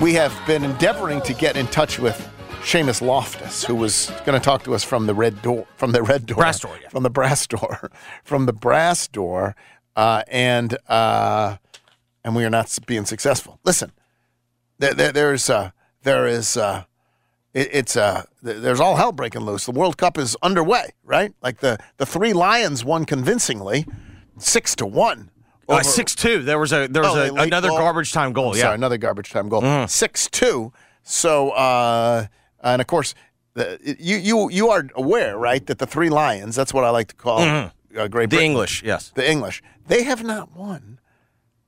We have been endeavoring to get in touch with Seamus Loftus, who was going to talk to us from the red door, from the red door, Brass door, yeah. from the brass door, from the brass door, uh, and uh, and we are not being successful. Listen, there, there, there's uh, there is uh, it, it's uh, there's all hell breaking loose. The World Cup is underway, right? Like the the three Lions won convincingly, six to one. Uh, six two. There was a there was Oh, a, another garbage time goal. I'm yeah. Sorry, another garbage time goal. Six two. So, uh, and of course, the, you you you are aware, right, that the three lions. That's what I like to call uh, Great the English. Yes. The English. They have not won.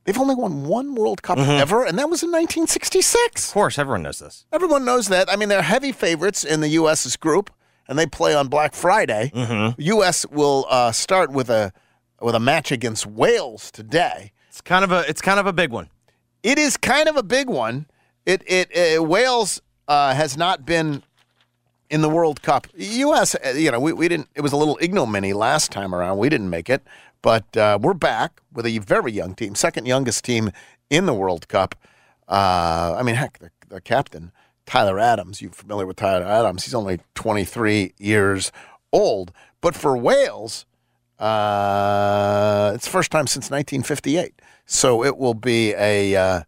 They've only won one World Cup Mm-hmm. ever, and that was in 1966. Of course, everyone knows this. Everyone knows that. I mean, they're heavy favorites in the U.S.'s group, and they play on Black Friday. Mm-hmm. U.S. will uh, start with a with a match against Wales today. It's kind of a it's kind of a big one. It is kind of a big one. It it uh, Wales uh, has not been in the World Cup. U.S. uh, You know, we, we didn't. It was a little ignominy last time around. We didn't make it, but uh, we're back with a very young team, second youngest team in the World Cup. Uh, I mean, heck, the, the captain Tyler Adams. You familiar with Tyler Adams? He's only 23 years old, but for Wales. Uh, it's the first time since 1958, so it will be a uh,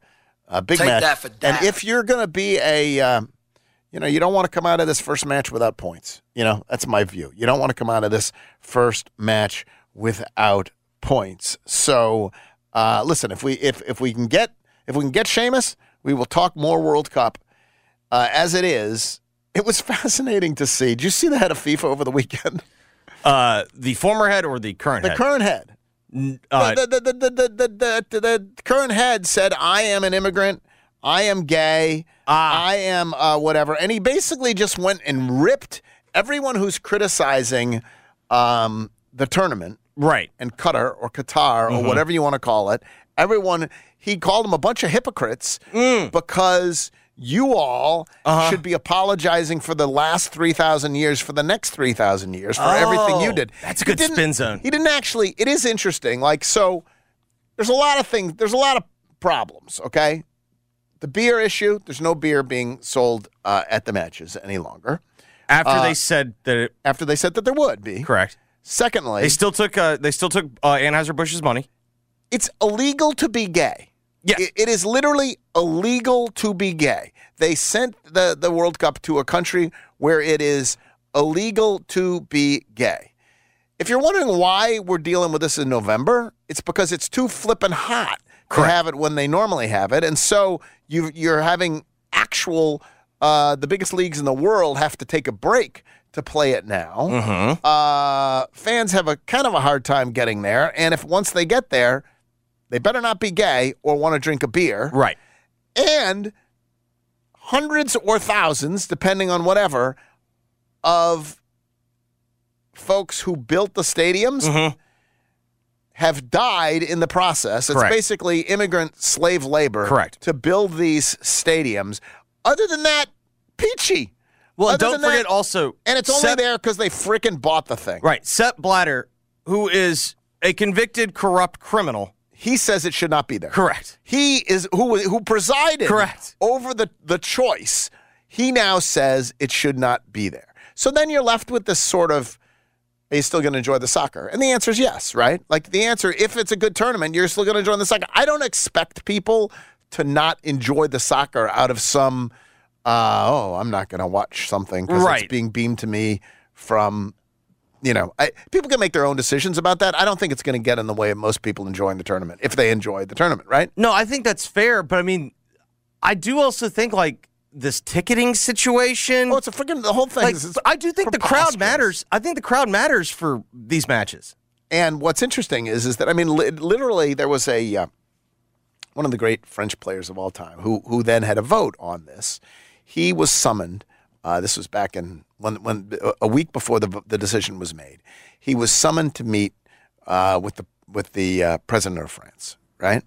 a big Take match. and if you're going to be a, um, you know, you don't want to come out of this first match without points. You know, that's my view. You don't want to come out of this first match without points. So, uh, listen, if we if if we can get if we can get Seamus, we will talk more World Cup. Uh, as it is, it was fascinating to see. Did you see the head of FIFA over the weekend? Uh, the former head or the current the head? current head. Uh, the, the, the, the, the, the, current head said, I am an immigrant. I am gay. Ah. I am uh, whatever. And he basically just went and ripped everyone who's criticizing um, the tournament. Right. And Qatar or Qatar mm-hmm. or whatever you want to call it. Everyone, he called them a bunch of hypocrites mm. because you all Uh-huh. should be apologizing for the last 3,000 years, for the next 3,000 years, for everything you Oh, did. that's a good spin zone. He didn't actually, it is interesting. Like, so there's a lot of things, there's a lot of problems, okay? The beer issue, there's no beer being sold uh, at the matches any longer After Uh, they said that it, after they said that there would be. correct. Secondly, They still took uh, they still took uh, Anheuser Busch's money. it's illegal to be gay. Yes. It- it is literally illegal to be gay. They sent the, the World Cup to a country where it is illegal to be gay. If you're wondering why we're dealing with this in November, it's because it's too flippin' hot to Correct. have it when they normally have it. And so you, you're having actual, uh, the biggest leagues in the world have to take a break to play it now. Uh, fans have a kind of a hard time getting there. And if once they get there, they better not be gay or want to drink a beer. Right. And hundreds or thousands, depending on whatever, of folks who built the stadiums Mm-hmm. have died in the process. It's Correct. basically immigrant slave labor Correct. to build these stadiums. Other than that, peachy. Well, Other don't forget that- also, And it's only Sepp- there because they freaking bought the thing. Right, Sepp Blatter, who is a convicted corrupt criminal. He says it should not be there. Correct. He is who who presided Correct. over the the choice. He now says it should not be there. So then you're left with this sort of are you still going to enjoy the soccer? And the answer is yes, right? Like the answer if it's a good tournament, you're still going to enjoy the soccer. I don't expect people to not enjoy the soccer out of some, uh, oh, I'm not going to watch something because Right. it's being beamed to me from, you know, I, people can make their own decisions about that. I don't think it's going to get in the way of most people enjoying the tournament if they enjoy the tournament, right? No, I think that's fair, but I mean, I do also think like this ticketing situation. Oh, it's a freaking the whole thing. like, is- I do think the crowd matters. I think the crowd matters for these matches. And what's interesting is, is that I mean, li- literally, there was a uh, one of the great French players of all time who who then had a vote on this. He was summoned. Uh, this was back in when when a week before the the decision was made. He was summoned to meet uh, with the with the uh, president of France, right?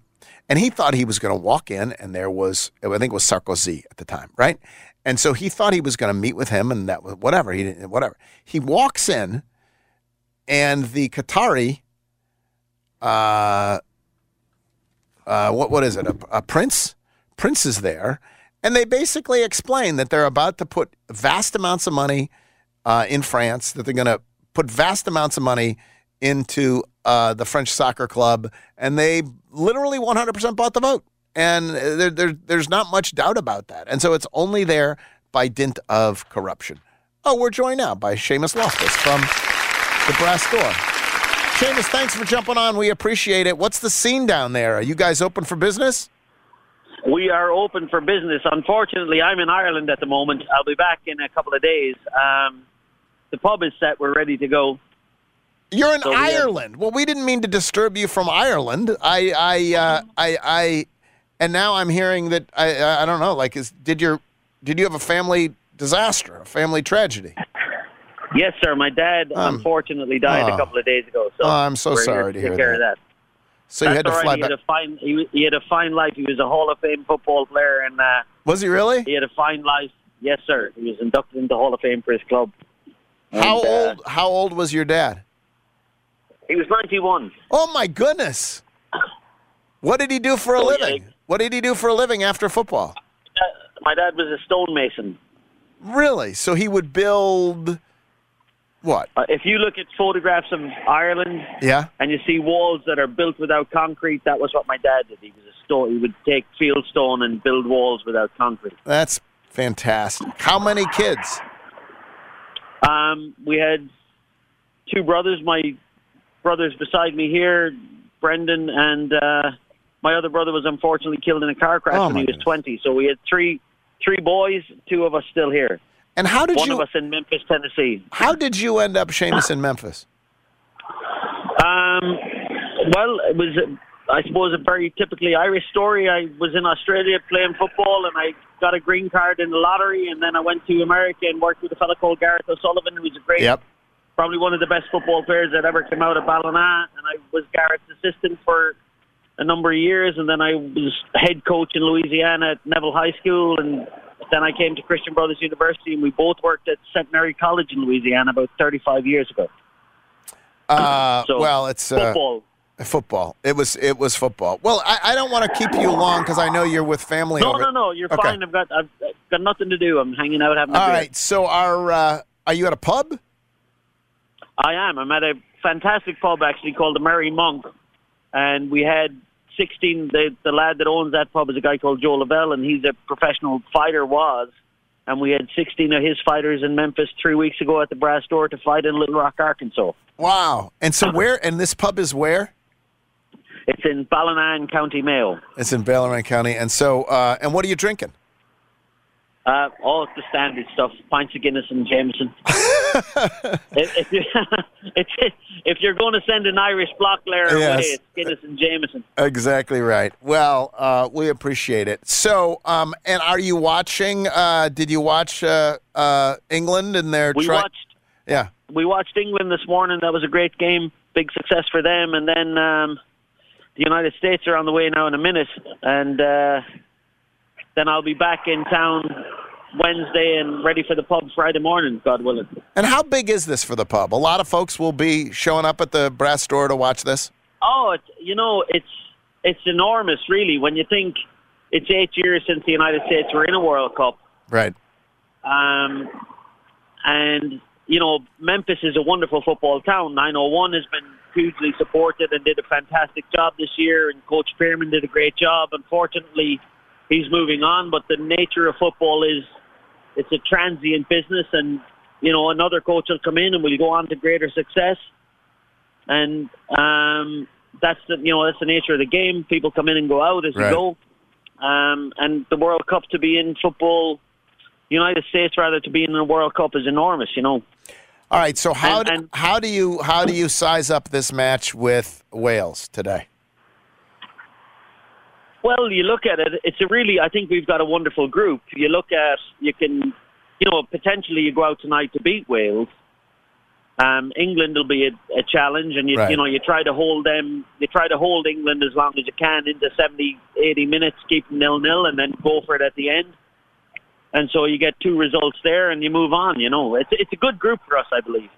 And he thought he was going to walk in, and there was I think it was Sarkozy at the time, right? And so he thought he was going to meet with him, and that was whatever he didn't whatever. He walks in and the Qatari, uh, uh, what what is it? A, a prince, prince is there, and they basically explain that they're about to put vast amounts of money uh, in France. That they're going to put vast amounts of money into uh, the French soccer club, and they literally 100% bought the vote. And there, there, there's not much doubt about that. And so it's only there by dint of corruption. Oh, we're joined now by Seamus Loftus from the brass door. Seamus, thanks for jumping on. We appreciate it. What's the scene down there? Are you guys open for business? We are open for business. Unfortunately, I'm in Ireland at the moment. I'll be back in a couple of days. Um, the pub is set. We're ready to go. You're in So we Ireland. well, we didn't mean to disturb you from Ireland. I, I, uh, I, I, and now I'm hearing that I, I I don't know. Like, is did your, did you have a family disaster, a family tragedy? Yes, sir. My dad Um, unfortunately died oh. a couple of days ago. So Oh, I'm so sorry to hear care that. of that. So you had to fly he back. had a fine. He, he had a fine life. He was a Hall of Fame football player, and uh, Was he really? he had a fine life. Yes, sir. He was inducted into the Hall of Fame for his club. How And, uh, old? How old was your dad? He was 91. Oh my goodness! What did he do for a Oh, yeah. living? What did he do for a living after football? Uh, my dad was a stonemason. Really? So he would build what? Uh, if you look at photographs of Ireland Yeah. and you see walls that are built without concrete, that was what my dad did. He was a stone. He would take field stone and build walls without concrete. That's fantastic. How many kids? Um, we had two brothers. My brothers beside me here, Brendan, and uh, my other brother was unfortunately killed in a car crash Oh, when he was goodness. 20. So we had three three boys, two of us still here. And how did One you of us in Memphis, Tennessee. how did you end up Seamus in Memphis? Um, well, it was, I suppose, a very typically Irish story. I was in Australia playing football, and I got a green card in the lottery, and then I went to America and worked with a fellow called Gareth O'Sullivan, who was a great, Yep. probably one of the best football players that ever came out of Ballina, and I was Gareth's assistant for a number of years, and then I was head coach in Louisiana at Neville High School, and then I came to Christian Brothers University, and we both worked at St. Mary College in Louisiana about 35 years ago. Uh, So well, it's uh, football. football. It was it was football. Well, I, I don't want to keep you long because I know you're with family. No, over- no, no. You're Okay. fine. I've got I've got nothing to do. I'm hanging out having a All right. So are uh, are you at a pub? I am. I'm at a fantastic pub actually called the Merry Monk, and we had 16. The the lad that owns that pub is a guy called Joe Lavelle, and he's a professional fighter. Was. And we had 16 of his fighters in Memphis three weeks ago at the Brass Door to fight in Little Rock, Arkansas. Wow. And so where? And this pub is where? It's in Ballina, County Mayo. It's in Bellarmine County. And so, uh, and what are you drinking? Uh, all the standard stuff: pints of Guinness and Jameson. if, you, if, you're going to send an Irish block layer Yes. away, it's Guinness and Jameson. Exactly right. Well, uh, we appreciate it. So, um, and are you watching? Uh, did you watch uh, uh, England and their? We tri- watched Yeah. we watched England this morning. That was a great game, big success for them. And then um, the United States are on the way now in a minute, and uh, then I'll be back in town Wednesday and ready for the pub Friday morning, God willing. And how big is this for the pub? A lot of folks will be showing up at the brass door to watch this. Oh, you know, it's it's enormous, really. When you think it's eight years since the United States were in a World Cup, Right. um, and you know, Memphis is a wonderful football town. 901 has been hugely supported and did a fantastic job this year, and Coach Pirmann did a great job. Unfortunately, he's moving on. But the nature of football is it's a transient business, and you know another coach will come in and we'll go on to greater success, and um, that's the you know that's the nature of the game. People come in and go out as Right. you go, um, and the World Cup to be in football, United States rather to be in the World Cup is enormous. You know. All right. So how And- do, and- how do you how do you size up this match with Wales today? Well, you look at it, it's a really, I think we've got a wonderful group. You look at, you can, you know, potentially you go out tonight to beat Wales. Um, England will be a, a challenge, and you, Right. you know, you try to hold them, you try to hold England as long as you can into 70, 80 minutes, keep them nil-nil, and then go for it at the end. And so you get two results there, and you move on. You know, it's it's a good group for us, I believe.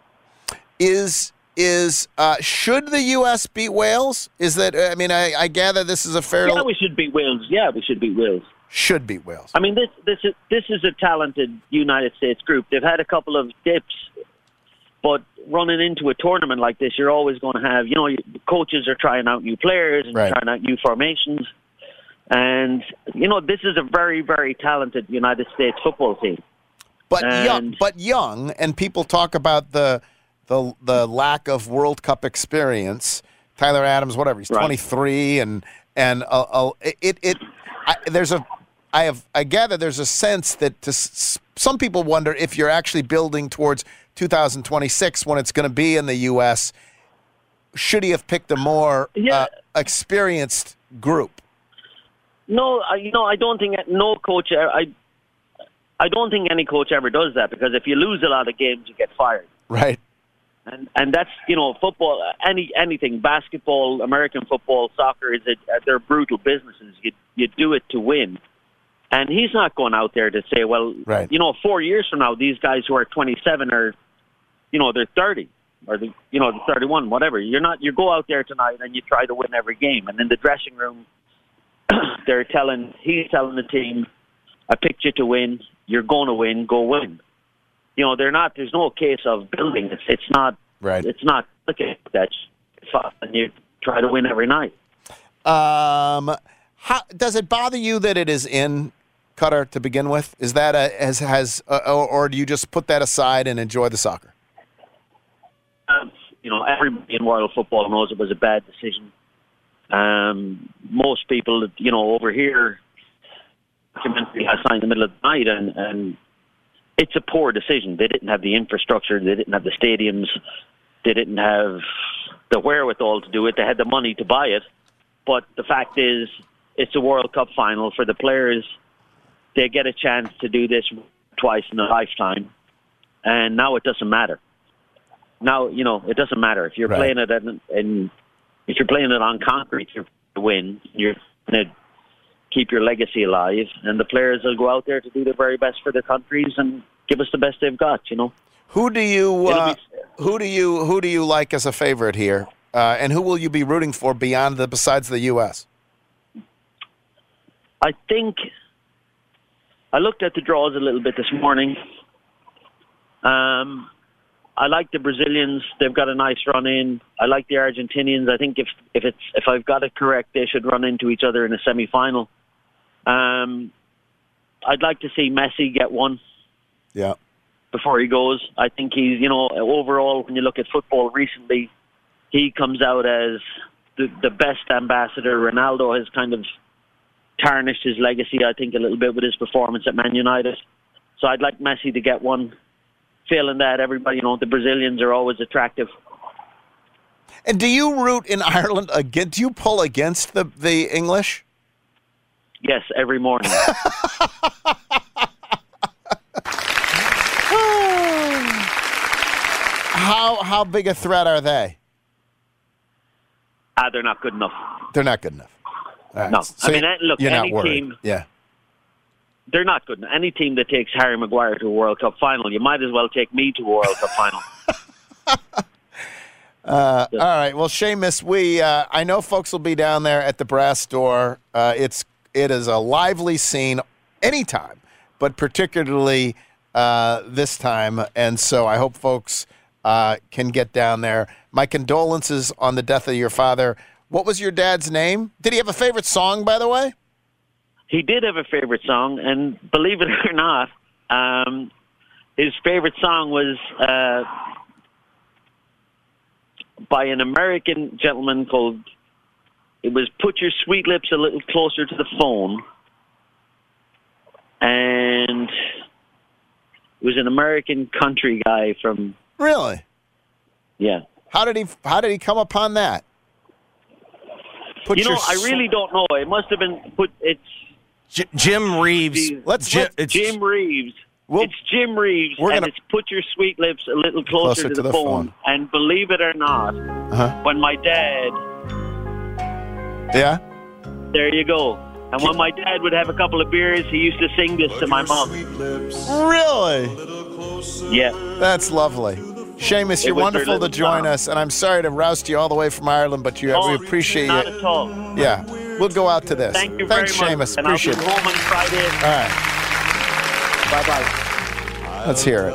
Is is uh, should the U.S. beat Wales? Is that I mean I, I gather this is a fair Yeah, we should beat Wales. Yeah, we should beat Wales. should beat Wales. I mean, this this is this is a talented United States group. They've had a couple of dips, but running into a tournament like this, you're always going to have, you know, coaches are trying out new players and Right. trying out new formations, and you know, this is a very very talented United States football team. But young, but young, and people talk about the the the lack of World Cup experience. Tyler Adams, whatever, he's Right. 23, and and uh, uh, it it I, there's a I have I gather there's a sense that to s- some people wonder if you're actually building towards 2026 when it's going to be in the U.S. Should he have picked a more Yeah. uh, experienced group? No, I, you know, I don't think no coach. I I don't think any coach ever does that because if you lose a lot of games, you get fired. Right. And and that's you know football any anything basketball American football soccer is it they're brutal businesses. You you do it to win. And he's not going out there to say well Right. you know 4 years from now these guys who are 27 are you know they're 30 or the you know they're 31 whatever. You're not you go out there tonight and you try to win every game. And in the dressing room they're telling he's telling the team I picked you to win. You're going to win. Go win you know they're not there's no case of building it's it's not Right. it's not looking at that fun and you try to win every night Um, how does it bother you that it is in Qatar to begin with? Is that a has has uh, or, or do you just put that aside and enjoy the soccer? um, you know everybody in world football knows it was a bad decision um most people you know over here documentary night in the middle of the night and and it's a poor decision. They didn't have the infrastructure they didn't have the stadiums they didn't have the wherewithal to do it. They had the money to buy it. But the fact is it's a world cup final. For the players they get a chance to do this twice in a lifetime. And now it doesn't matter. Now you know it doesn't matter. If you're Right. playing it in, in if you're playing it on concrete you're to win. You're going to keep your legacy alive and the players will go out there to do their very best for their countries and give us the best they've got you know Who do you uh, be- who do you who do you like as a favorite here? Uh, and who will you be rooting for beyond the besides the U.S.? I think I looked at the draws a little bit this morning. Um, I like the Brazilians; they've got a nice run in. I like the Argentinians. I think if if it's if I've got it correct, they should run into each other in a semi final. Um, I'd like to see Messi get one Yeah. before he goes. I think he's, you know, overall, when you look at football recently, he comes out as the, the best ambassador. Ronaldo has kind of tarnished his legacy, I think, a little bit with his performance at Man United. So I'd like Messi to get one. Failing that, everybody, you know, the Brazilians are always attractive. And do you root in Ireland again? Do you pull against the the English? Yes, every morning. How how big a threat are they? ah, they're not good enough. They're not good enough. Right. No. I mean, uh, look, you're not any worried. team- Yeah. They're not good. enough. Any team that takes Harry Maguire to a World Cup final, you might as well take me to a World Cup final. Uh, all right. Well, Seamus, we uh, I know folks will be down there at the brass door. Uh, it's it is a lively scene anytime, but particularly uh, this time, and so I hope folks uh, can get down there. My condolences on the death of your father. What was your dad's name? Did he have a favorite song, by the way? he did have a favorite song, and believe it or not, um, his favorite song was uh, by an American gentleman called. It was "Put Your Sweet Lips a Little Closer to the Phone," and it was an American country guy from Really? yeah. How did he? How did he come upon that? Put You know, I really don't know. It must have been put. It's J- Jim Reeves. Let's- Ji- let's- it's- Jim Reeves. We'll- it's Jim Reeves, we're and gonna- it's put your sweet lips a little closer, to, the, phone. And believe it or not, Uh-huh. when my dad, Yeah. there you go. And when my dad would have a couple of beers, he used to sing this to my mom. Really? Yeah. That's lovely. Seamus, you're wonderful to join song. us, and I'm sorry to roust you all the way from Ireland, but you, Oh, we appreciate Not it. at all. Yeah, we'll go out to this. Thank you Thanks, very much. Seamus. and Appreciate I'll it. home on Friday. All right, Bye bye. let's hear it.